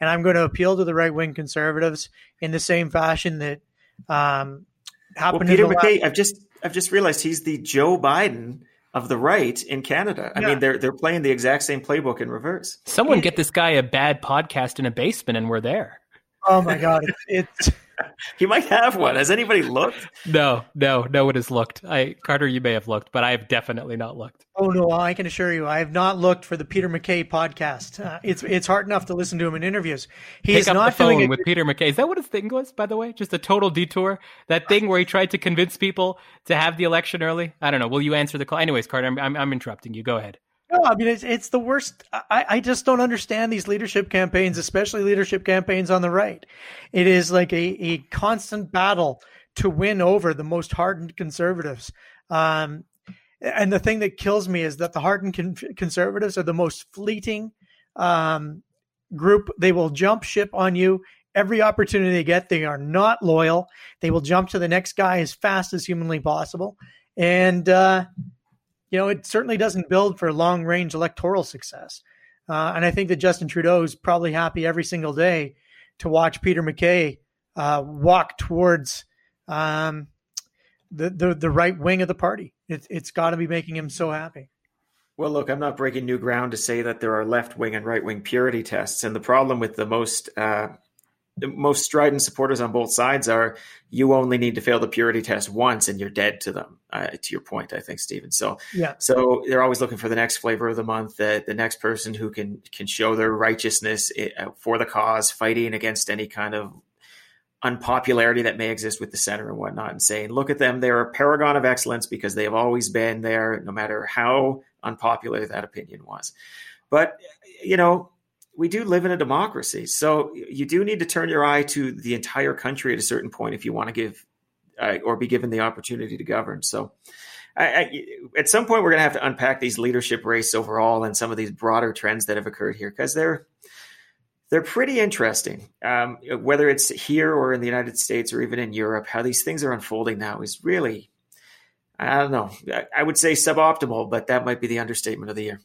And I'm going to appeal to the right wing conservatives in the same fashion that um, happened. Well, Peter MacKay, last- I've just I've just realized he's the Joe Biden of the right in Canada. I mean, they're they're playing the exact same playbook in reverse. Someone get this guy a bad podcast in a basement, and we're there. Oh my god, it's, it's he might have one. Has anybody looked? No, no, no one has looked. I Carter, you may have looked, but I have definitely not looked. Oh no, I can assure you, I have not looked for the Peter MacKay podcast. Uh, it's it's hard enough to listen to him in interviews. He Pick is not the phone with Peter MacKay. Is that what his thing was? By the way, just a total detour. That thing where he tried to convince people to have the election early. I don't know. Will you answer the call? Anyways, Carter, I'm I'm, I'm interrupting you. Go ahead. No, I mean it's it's the worst. I, I just don't understand these leadership campaigns, especially leadership campaigns on the right. It is like a, a constant battle to win over the most hardened conservatives. Um, and the thing that kills me is that the hardened con- conservatives are the most fleeting um, group. They will jump ship on you every opportunity they get. They are not loyal. They will jump to the next guy as fast as humanly possible. And uh, you know, it certainly doesn't build for long range electoral success. Uh, and I think that Justin Trudeau is probably happy every single day to watch Peter MacKay uh, walk towards um, the, the, the right wing of the party. It, it's got to be making him so happy. Well, look, I'm not breaking new ground to say that there are left wing and right wing purity tests. And the problem with the most uh, most strident supporters on both sides are you only need to fail the purity test once and you're dead to them. Uh, to your point, I think, Stephen. So yeah, so they're always looking for the next flavor of the month, the, the next person who can can show their righteousness eh, uh, for the cause, fighting against any kind of unpopularity that may exist with the center and whatnot, and saying, look at them, they're a paragon of excellence because they have always been there, no matter how unpopular that opinion was. But you know, we do live in a democracy. So you do need to turn your eye to the entire country at a certain point if you want to give uh, or be given the opportunity to govern. So I, I, at some point, we're going to have to unpack these leadership race overall and some of these broader trends that have occurred here because they're they're pretty interesting. Um, whether it's here or in the United States or even in Europe, how these things are unfolding now is really, I don't know. I would say suboptimal, but that might be the understatement of the year.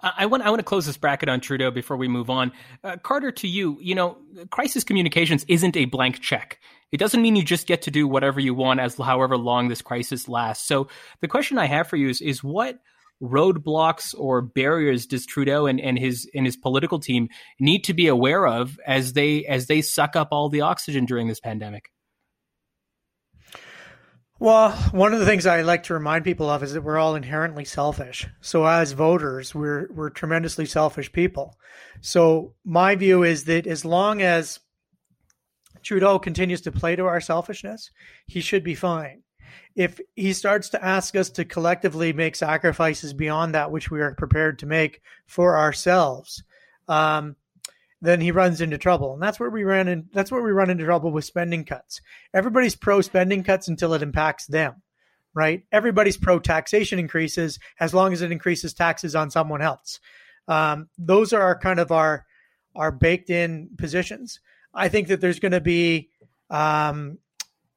I want I want to close this bracket on Trudeau before we move on. Uh, Carter, to you, you know, crisis communications isn't a blank check. It doesn't mean you just get to do whatever you want as however long this crisis lasts. So the question I have for you is is what roadblocks or barriers does Trudeau and, and his and his political team need to be aware of as they as they suck up all the oxygen during this pandemic? Well, one of the things I like to remind people of is that we're all inherently selfish. So as voters, we're we're tremendously selfish people. So my view is that as long as Trudeau continues to play to our selfishness, he should be fine. If he starts to ask us to collectively make sacrifices beyond that which we are prepared to make for ourselves, um, then he runs into trouble. And that's where we ran in that's where we run into trouble with spending cuts. Everybody's pro spending cuts until it impacts them, right? Everybody's pro taxation increases as long as it increases taxes on someone else. Um, those are our kind of our our baked in positions. I think that there's going to be um,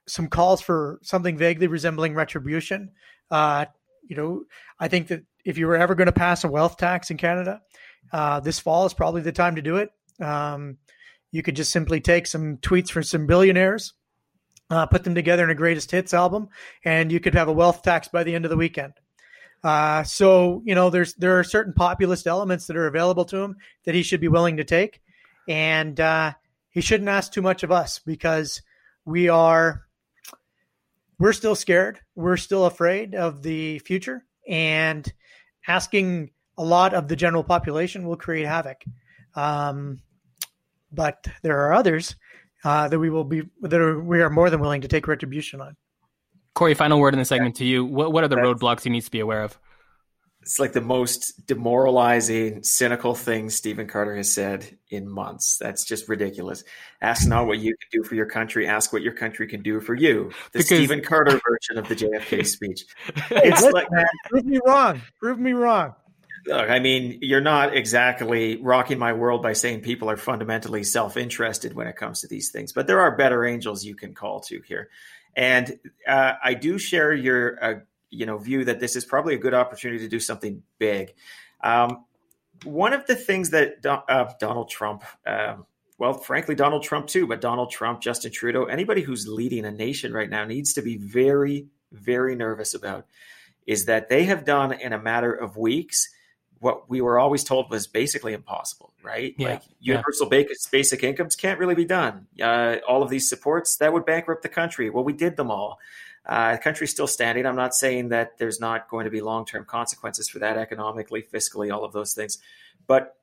some calls for something vaguely resembling retribution. Uh, you know, I think that if you were ever going to pass a wealth tax in Canada, uh, this fall is probably the time to do it. Um, you could just simply take some tweets from some billionaires uh, put them together in a greatest hits album, and you could have a wealth tax by the end of the weekend. Uh, so you know, there's there are certain populist elements that are available to him that he should be willing to take, and uh, he shouldn't ask too much of us because we are we're still scared, we're still afraid of the future, and asking a lot of the general population will create havoc. Um, but there are others uh, that we will be that are, we are more than willing to take retribution on. Corey, final word in the segment to you. What what are the roadblocks you need to be aware of? It's like the most demoralizing, cynical thing Stephen Carter has said in months. That's just ridiculous. Ask not what you can do for your country, ask what your country can do for you. The because... Stephen Carter version of the JFK speech. It's like man, prove me wrong. Prove me wrong. Look, I mean, you're not exactly rocking my world by saying people are fundamentally self-interested when it comes to these things, but there are better angels you can call to here. And uh, I do share your, uh, you know, view that this is probably a good opportunity to do something big. Um, one of the things that Do- uh, Donald Trump, um, well, frankly, Donald Trump too, but Donald Trump, Justin Trudeau, anybody who's leading a nation right now needs to be very, very nervous about is that they have done in a matter of weeks what we were always told was basically impossible, right? Yeah, like universal yeah. basic, basic incomes can't really be done. Uh, all of these supports that would bankrupt the country. Well, we did them all. Uh, the country's still standing. I'm not saying that there's not going to be long term consequences for that economically, fiscally, all of those things. But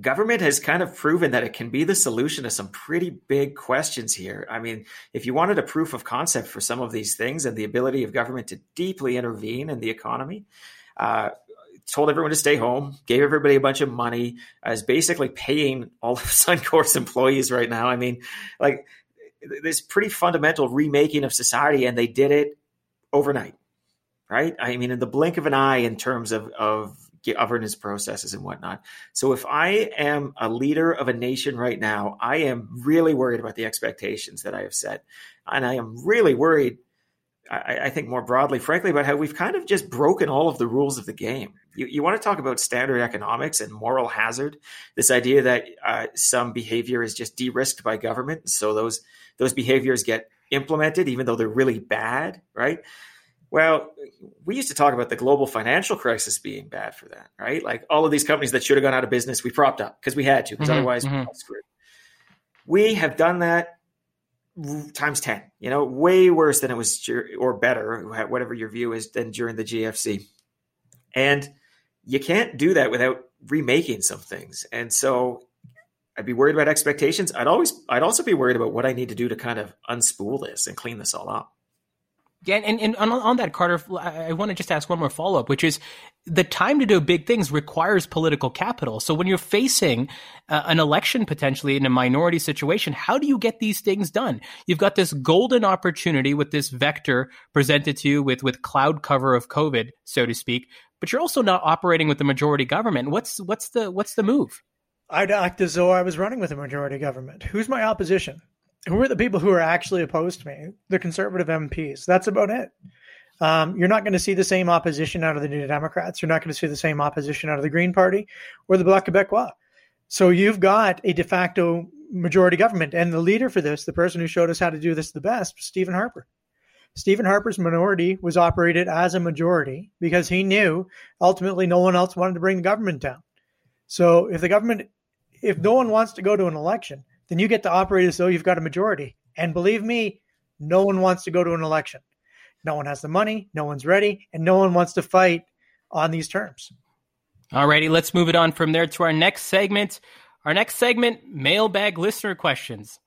government has kind of proven that it can be the solution to some pretty big questions here. I mean, if you wanted a proof of concept for some of these things and the ability of government to deeply intervene in the economy, uh, told everyone to stay home, gave everybody a bunch of money, is basically paying all of Suncor's employees right now. I mean, like this pretty fundamental remaking of society, and they did it overnight, right? I mean, in the blink of an eye, in terms of of governance processes and whatnot. So, if I am a leader of a nation right now, I am really worried about the expectations that I have set, and I am really worried I, think more broadly, frankly, about how we've kind of just broken all of the rules of the game. You, you want to talk about standard economics and moral hazard? This idea that uh, some behavior is just de-risked by government, so those those behaviors get implemented, even though they're really bad, right? Well, we used to talk about the global financial crisis being bad for that, right? Like all of these companies that should have gone out of business, we propped up because we had to, because mm-hmm, otherwise mm-hmm. we screwed. We have done that times 10 you know way worse than it was or better whatever your view is than during the gfc and you can't do that without remaking some things and so i'd be worried about expectations i'd always i'd also be worried about what i need to do to kind of unspool this and clean this all up yeah, and, and on, on that, Carter, I want to just ask one more follow up, which is the time to do big things requires political capital. So when you're facing uh, an election potentially in a minority situation, how do you get these things done? You've got this golden opportunity with this vector presented to you with with cloud cover of COVID, so to speak, but you're also not operating with the majority government. What's what's the what's the move? I'd act as though I was running with a majority government. Who's my opposition? who are the people who are actually opposed to me? The conservative MPs. That's about it. Um, you're not going to see the same opposition out of the New Democrats. You're not going to see the same opposition out of the Green Party or the Bloc Québécois. So you've got a de facto majority government, and the leader for this, the person who showed us how to do this the best, Stephen Harper. Stephen Harper's minority was operated as a majority because he knew ultimately no one else wanted to bring the government down. So if the government, if no one wants to go to an election, then you get to operate as though you've got a majority. And believe me, no one wants to go to an election. No one has the money, no one's ready, and no one wants to fight on these terms. Alrighty, let's move it on from there to our next segment. Our next segment, mailbag listener questions.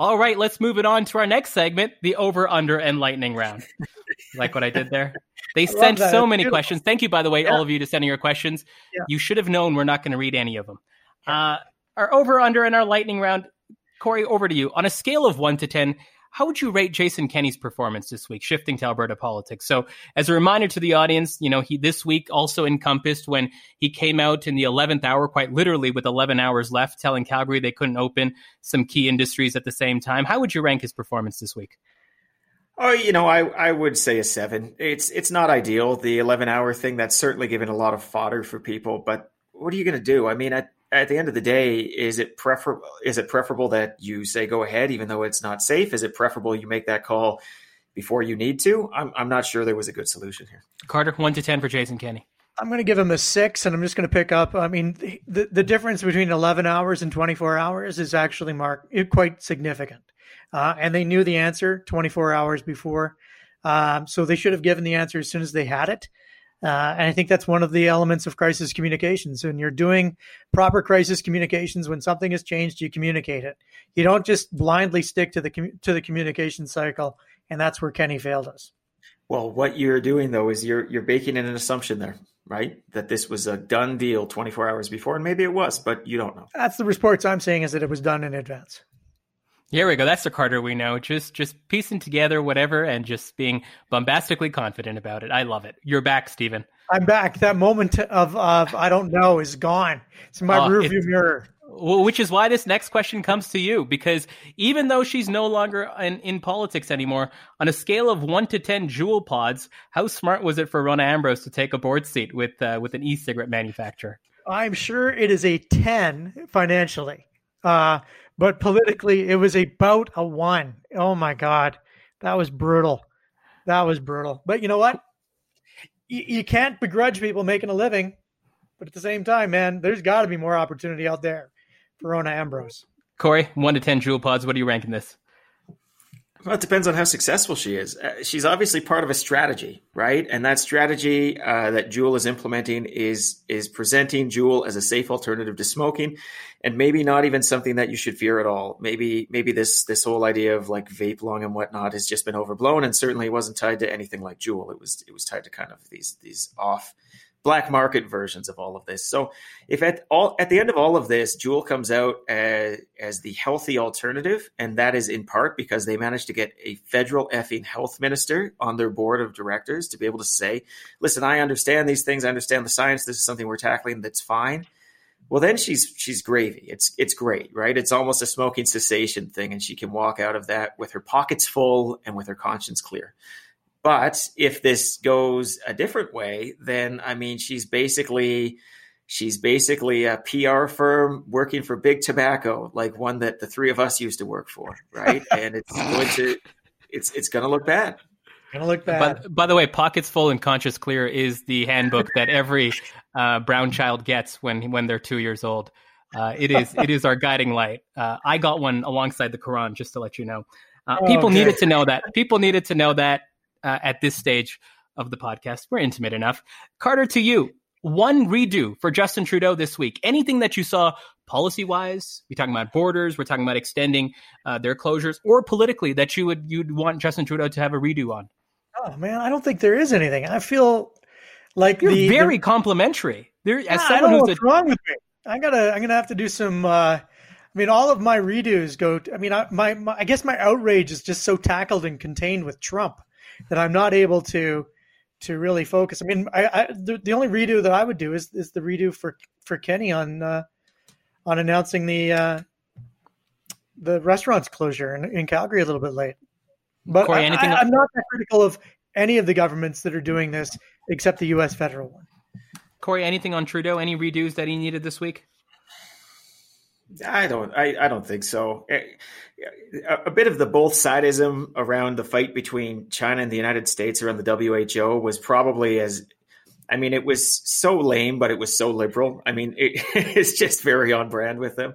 All right, let's move it on to our next segment, the over, under, and lightning round. like what I did there? They sent so many beautiful. questions. Thank you, by the way, yeah. all of you, to sending your questions. Yeah. You should have known we're not going to read any of them. Uh, our over under and our lightning round. Corey, over to you. On a scale of one to 10, how would you rate Jason Kenney's performance this week, shifting to Alberta politics? So, as a reminder to the audience, you know, he this week also encompassed when he came out in the 11th hour, quite literally with 11 hours left, telling Calgary they couldn't open some key industries at the same time. How would you rank his performance this week? Oh, you know, I, I would say a seven. It's it's not ideal. The 11 hour thing that's certainly given a lot of fodder for people, but what are you going to do? I mean, at at the end of the day, is it preferable? Is it preferable that you say go ahead, even though it's not safe? Is it preferable you make that call before you need to? I'm, I'm not sure there was a good solution here. Carter, one to ten for Jason Kenney. I'm going to give him a six, and I'm just going to pick up. I mean, the the difference between 11 hours and 24 hours is actually mark quite significant, uh, and they knew the answer 24 hours before, um, so they should have given the answer as soon as they had it. Uh, and I think that's one of the elements of crisis communications. When you're doing proper crisis communications, when something has changed, you communicate it. You don't just blindly stick to the to the communication cycle, and that's where Kenney failed us. Well, what you're doing though is you're you're baking in an assumption there, right? That this was a done deal 24 hours before, and maybe it was, but you don't know. That's the reports I'm saying is that it was done in advance. Here we go. That's the Carter we know. Just just piecing together whatever and just being bombastically confident about it. I love it. You're back, Stephen. I'm back. That moment of of I don't know is gone. It's my uh, rearview mirror. Which is why this next question comes to you, because even though she's no longer in, in politics anymore, on a scale of one to ten Juul pods, how smart was it for Rona Ambrose to take a board seat with uh, with an e-cigarette manufacturer? I'm sure it is a ten financially. Uh, but politically, it was about a one. Oh my God. That was brutal. That was brutal. But you know what? You, you can't begrudge people making a living. But at the same time, man, there's got to be more opportunity out there for Rona Ambrose. Corey, one to 10 Juul pods. What are you ranking this? Well, it depends on how successful she is. Uh, she's obviously part of a strategy, right? And that strategy uh, that Juul is implementing is is presenting Juul as a safe alternative to smoking, and maybe not even something that you should fear at all. Maybe maybe this this whole idea of like vape lung and whatnot has just been overblown, and certainly wasn't tied to anything like Juul. It was it was tied to kind of these these off black market versions of all of this. So if at all at the end of all of this, Juul comes out as, as the healthy alternative, and that is in part because they managed to get a federal effing health minister on their board of directors to be able to say, "Listen, I understand these things. I understand the science. This is something we're tackling. That's fine." Well, then she's she's gravy. It's it's great, right? It's almost a smoking cessation thing, and she can walk out of that with her pockets full and with her conscience clear. But if this goes a different way, then I mean, she's basically she's basically a PR firm working for Big Tobacco, like one that the three of us used to work for, right? and it's going to it's it's going to look bad. Gonna look bad. But, by the way, Pockets Full and Conscious Clear is the handbook that every uh, brown child gets when when they're two years old. Uh, it is it is our guiding light. Uh, I got one alongside the Quran, just to let you know. Uh, oh, people okay. needed to know that. People needed to know that uh, at this stage of the podcast. We're intimate enough. Carter, to you, one redo for Justin Trudeau this week. Anything that you saw policy wise, we're talking about borders, we're talking about extending uh, their closures, or politically that you would you'd want Justin Trudeau to have a redo on. Oh man, I don't think there is anything. I feel like you're the, very the, complimentary. There, yeah, as someone who's what's a, wrong with me. I gotta, I'm gonna have to do some. Uh, I mean, all of my redos go. To, I mean, I, my, my, I guess my outrage is just so tackled and contained with Trump that I'm not able to to really focus. I mean, I, I the, the, only redo that I would do is is the redo for for Kenney on uh, on announcing the uh, the restaurants closure in, in Calgary a little bit late. But Corey, I, I, I'm not that critical of any of the governments that are doing this except the U.S. federal one. Corey, anything on Trudeau? Any redos that he needed this week? I don't. I, I don't think so. Eh, a, a, bit of the both sidism around the fight between China and the United States around the WHO was probably as. I mean, it was so lame, but it was so liberal. I mean, it, it's just very on brand with them.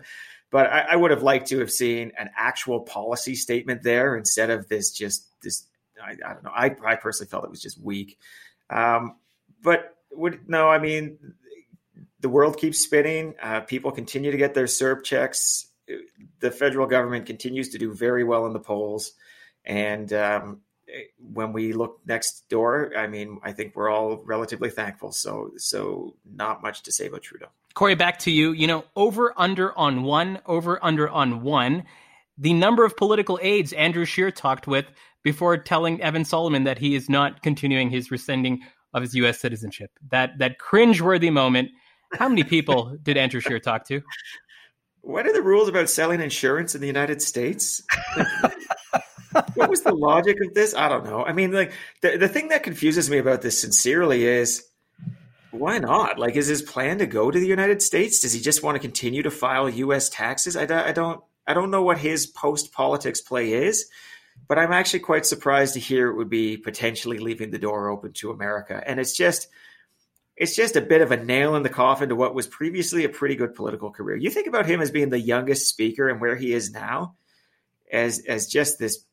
But I, I, would have liked to have seen an actual policy statement there instead of this. Just this. I, I don't know. I, I personally felt it was just weak. Um, but would no. I mean, the world keeps spinning. Uh, people continue to get their CERB checks. The federal government continues to do very well in the polls. And um, when we look next door, I mean, I think we're all relatively thankful. So, so not much to say about Trudeau. Corey, back to you. You know, over under on one, over under on one. The number of political aides Andrew Scheer talked with before telling Evan Solomon that he is not continuing his rescinding of his U.S. citizenship. That that cringeworthy moment how many people did Andrew Scheer talk to? What are the rules about selling insurance in the United States? what was the logic of this? I don't know. I mean, like the, the thing that confuses me about this sincerely is Why not? Like, is his plan to go to the United States? Does he just want to continue to file U.S. taxes? I, I don't. I don't know what his post politics play is, but I'm actually quite surprised to hear it would be potentially leaving the door open to America. And it's just, it's just a bit of a nail in the coffin to what was previously a pretty good political career. You think about him as being the youngest speaker and where he is now, as as just this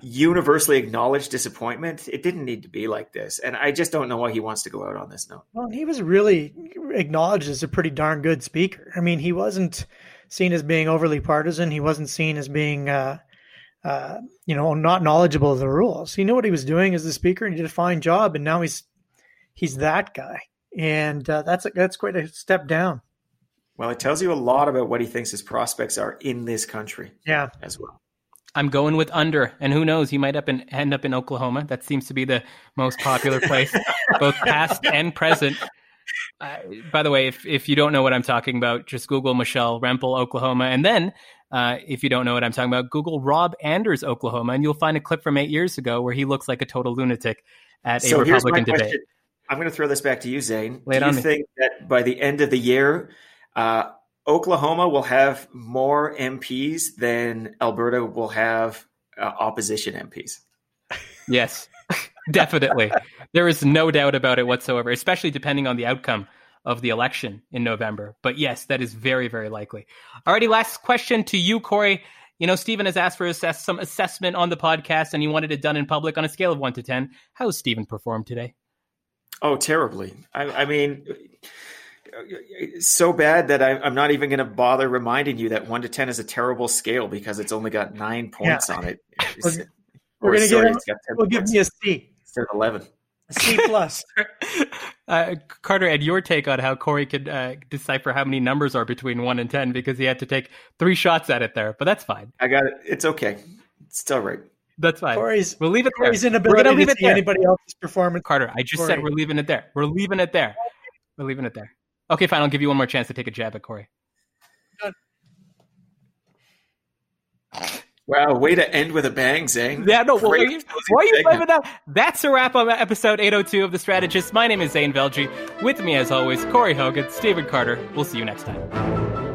universally acknowledged disappointment. It didn't need to be like this, and I just don't know why he wants to go out on this note. Well, he was really acknowledged as a pretty darn good speaker. I mean, he wasn't seen as being overly partisan. He wasn't seen as being, uh, uh, you know, not knowledgeable of the rules. He knew what he was doing as a speaker, and he did a fine job. And now he's he's that guy, and uh, that's a, that's quite a step down. Well, it tells you a lot about what he thinks his prospects are in this country. Yeah, as well. I'm going with under, and who knows? He might up in, end up in Oklahoma. That seems to be the most popular place, both past and present. Uh, by the way, if if you don't know what I'm talking about, just Google Michelle Rempel, Oklahoma, and then uh, if you don't know what I'm talking about, Google Rob Anders, Oklahoma, and you'll find a clip from eight years ago where he looks like a total lunatic at so a Republican debate. I'm going to throw this back to you, Zain. Lay Do you think that by the end of the year, uh, Oklahoma will have more MPs than Alberta will have uh, opposition MPs? Yes. Definitely. there is no doubt about it whatsoever, especially depending on the outcome of the election in November. But yes, that is very, very likely. Alrighty, last question to you, Corey. You know, Stephen has asked for assess- some assessment on the podcast and he wanted it done in public on a scale of one to 10. How has Stephen performed today? Oh, terribly. I, I mean, so bad that I, am not even going to bother reminding you that one to 10 is a terrible scale because it's only got nine points yeah. on it. We're, going to give, him, we'll give me a C instead of 11. C plus. uh, Carter, and your take on how Corey could uh, decipher how many numbers are between one and ten because he had to take three shots at it there, but that's fine. I got it. It's okay. It's still right. That's fine. Corey's, we'll leave it there. Corey's inability we're gonna leave it there. anybody else's performance. Carter, I just Corey. said we're leaving it there. We're leaving it there. We're leaving it there. Okay, fine. I'll give you one more chance to take a jab at Corey. Wow, way to end with a bang, Zain. Yeah, no, well, you, why are you blaming that? That's a wrap on episode 802 of The Strategist. My name is Zain Velji. With me, as always, Corey Hogan, Stephen Carter. We'll see you next time.